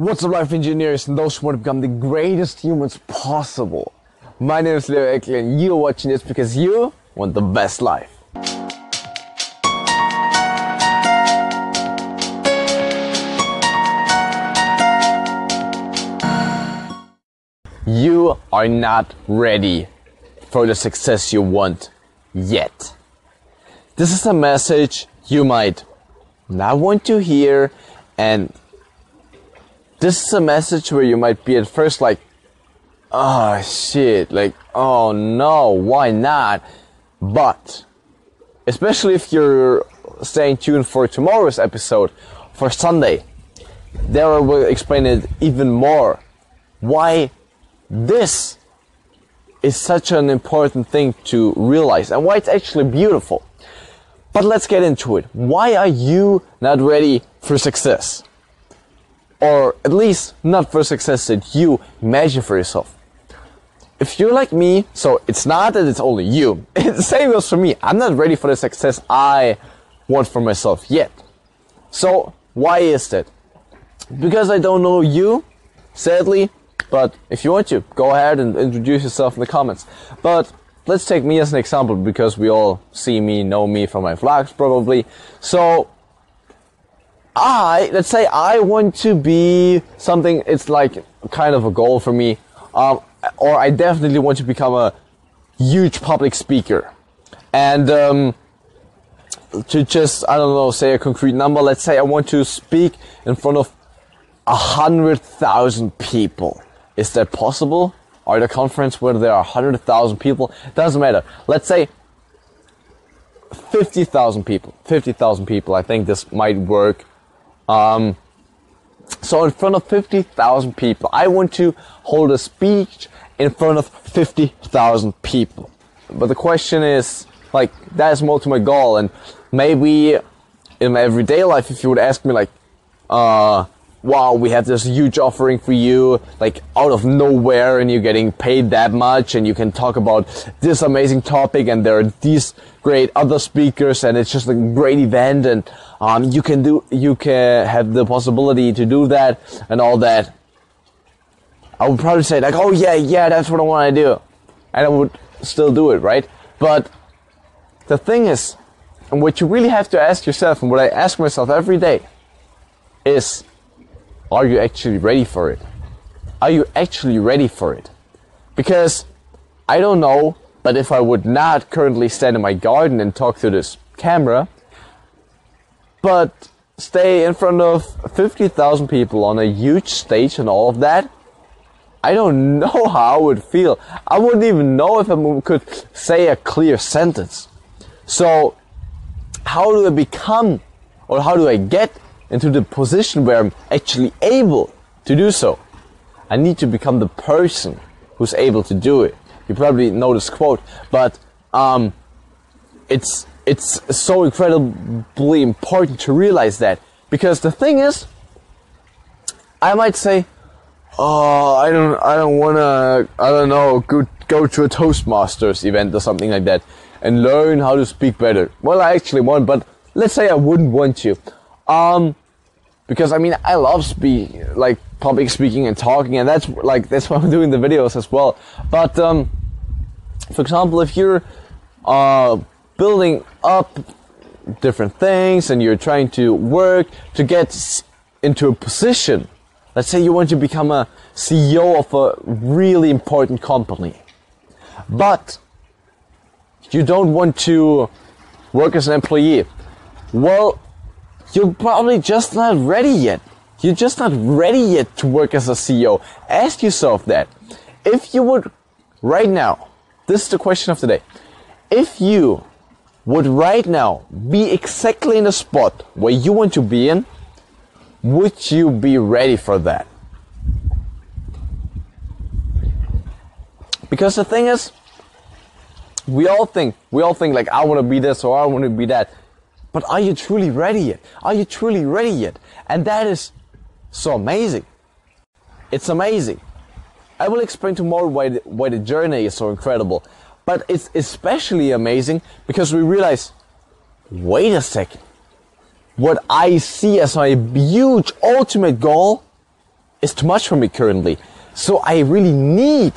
What's up, life engineers and those who want to become the greatest humans possible? My name is Leo Eckley and you're watching this because you want the best life. You are not ready for the success you want yet. This is a message you might not want to hear and this is a message where you might be at first like, oh shit, like, oh no, why not? But, especially if you're staying tuned for tomorrow's episode, for Sunday, there I will explain it even more. Why this is such an important thing to realize and why it's actually beautiful. But let's get into it. Why are you not ready for success? Or at least not for success that you imagine for yourself. If you're like me, so it's not that it's only you. It's the same goes for me. I'm not ready for the success I want for myself yet. So why is that? Because I don't know you, sadly, but if you want to, go ahead and introduce yourself in the comments. But let's take me as an example because we all see me, know me from my vlogs probably. So I, let's say I want to be something, it's like kind of a goal for me. Um, or I definitely want to become a huge public speaker. And, um, to just, I don't know, say a concrete number, let's say I want to speak in front of a hundred thousand people. Is that possible? Or at a conference where there are hundred thousand people? Doesn't matter. Let's say 50,000 people. 50,000 people. I think this might work. Um, so in front of 50,000 people, I want to hold a speech in front of 50,000 people. But the question is, like, that's more to my goal. And maybe in my everyday life, if you would ask me, like, uh, wow, we have this huge offering for you, like out of nowhere, and you're getting paid that much, and you can talk about this amazing topic, and there are these great other speakers, and it's just a great event, and um, you can do, you can have the possibility to do that and all that. I would probably say like, oh yeah, yeah, that's what I want to do, and I would still do it, right? But the thing is, and what you really have to ask yourself, and what I ask myself every day, is are you actually ready for it? Are you actually ready for it? Because I don't know, but if I would not currently stand in my garden and talk to this camera, but stay in front of 50,000 people on a huge stage and all of that, I don't know how I would feel. I wouldn't even know if I could say a clear sentence. So, how do I become, or how do I get into the position where I'm actually able to do so. I need to become the person who's able to do it. You probably know this quote, but um, it's it's so incredibly important to realize that because the thing is, I might say, "Oh, I don't, I don't wanna, I don't know, go go to a Toastmasters event or something like that and learn how to speak better." Well, I actually want, but let's say I wouldn't want to. Um, because I mean, I love speak, like public speaking and talking, and that's like that's why I'm doing the videos as well. But um, for example, if you're uh, building up different things and you're trying to work to get into a position, let's say you want to become a CEO of a really important company, but you don't want to work as an employee. Well, you're probably just not ready yet. You're just not ready yet to work as a CEO. Ask yourself that. If you would, right now, this is the question of the day. If you would right now be exactly in the spot where you want to be in, would you be ready for that? Because the thing is, we all think, we all think like, I want to be this or I want to be that. But are you truly ready yet? Are you truly ready yet? And that is so amazing. It's amazing. I will explain tomorrow why the, why the journey is so incredible. But it's especially amazing because we realize, wait a second. What I see as my huge ultimate goal is too much for me currently. So I really need,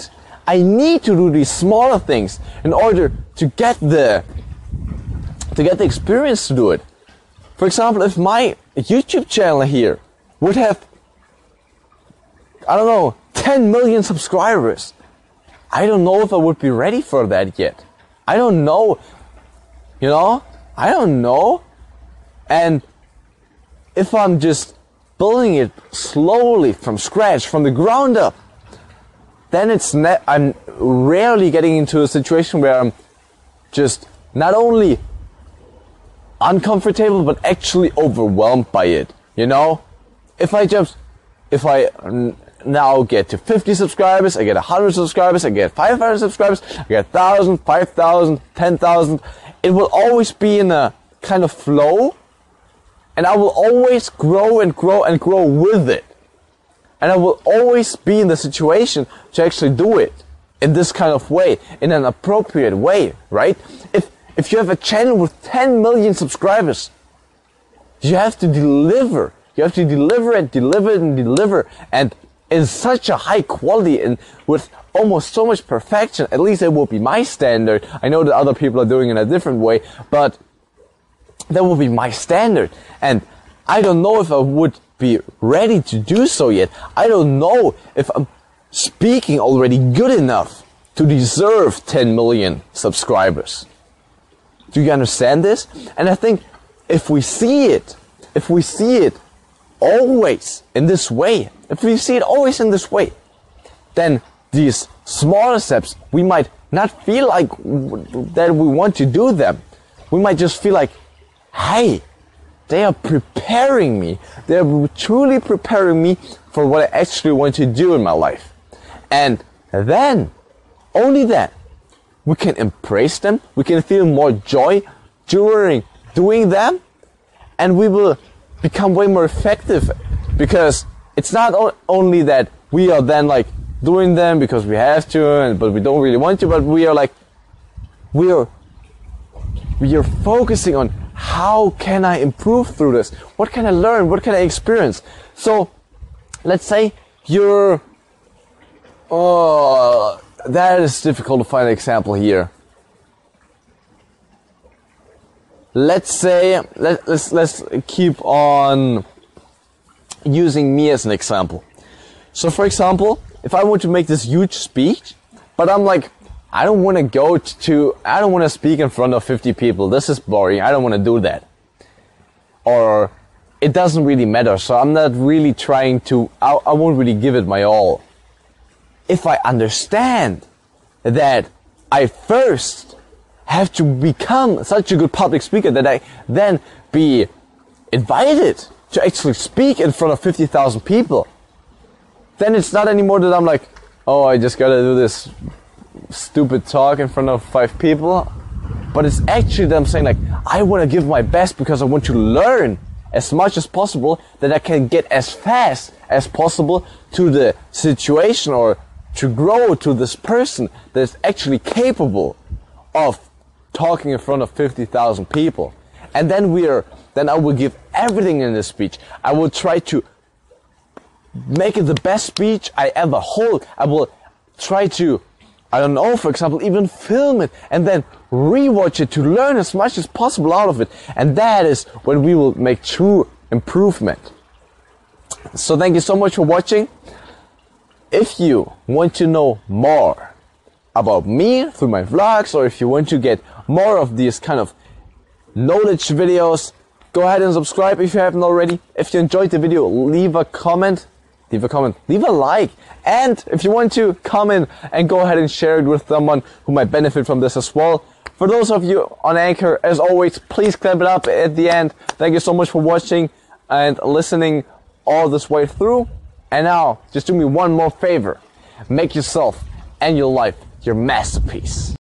I need to do these smaller things in order to get the, to get the experience to do it. For example, if my YouTube channel here would have, I don't know, 10 million subscribers, I don't know if I would be ready for that yet. I don't know. You know? I don't know. And if I'm just building it slowly from scratch, from the ground up, then it's ne- I'm rarely getting into a situation where I'm just not only uncomfortable but actually overwhelmed by it. You know, if I just if I now get to 50 subscribers, I get 100 subscribers, I get 500 subscribers, I get 1,000, 5,000, 10,000. It will always be in a kind of flow and I will always grow and grow and grow with it. And I will always be in the situation to actually do it in this kind of way, in an appropriate way, right? If, if you have a channel with 10 million subscribers, you have to deliver. You have to deliver and deliver and deliver. And in such a high quality and with almost so much perfection, at least it will be my standard. I know that other people are doing it in a different way, but that will be my standard. And I don't know if I would be ready to do so yet. I don't know if I'm speaking already good enough to deserve 10 million subscribers. Do you understand this? And I think if we see it, if we see it always in this way, if we see it always in this way, then these smaller steps, we might not feel like that we want to do them. We might just feel like, hey, they are preparing me. They are truly preparing me for what I actually want to do in my life. And then, only then, we can embrace them. We can feel more joy during doing them. And we will become way more effective because it's not only that we are then like doing them because we have to, and, but we don't really want to, but we are like, we are, we are focusing on how can I improve through this? What can I learn? What can I experience? So, let's say you're, oh, that is difficult to find an example here. Let's say, let, let's, let's keep on using me as an example. So for example, if I want to make this huge speech, but I'm like, I don't want to go to, I don't want to speak in front of 50 people. This is boring. I don't want to do that. Or it doesn't really matter. So I'm not really trying to, I, I won't really give it my all. If I understand that I first have to become such a good public speaker that I then be invited to actually speak in front of 50,000 people, then it's not anymore that I'm like, oh, I just gotta do this stupid talk in front of five people. But it's actually that I'm saying like, I want to give my best because I want to learn as much as possible that I can get as fast as possible to the situation or to grow to this person that is actually capable of talking in front of 50,000 people. And then we are, then I will give everything in the speech. I will try to make it the best speech I ever hold. I will try to I don't know, for example, even film it and then rewatch it to learn as much as possible out of it. And that is when we will make true improvement. So thank you so much for watching. If you want to know more about me through my vlogs or if you want to get more of these kind of knowledge videos, go ahead and subscribe if you haven't already. If you enjoyed the video, leave a comment leave a comment, leave a like. And if you want to comment and go ahead and share it with someone who might benefit from this as well. For those of you on Anchor, as always, please clap it up at the end. Thank you so much for watching and listening all this way through. And now, just do me one more favor. Make yourself and your life your masterpiece.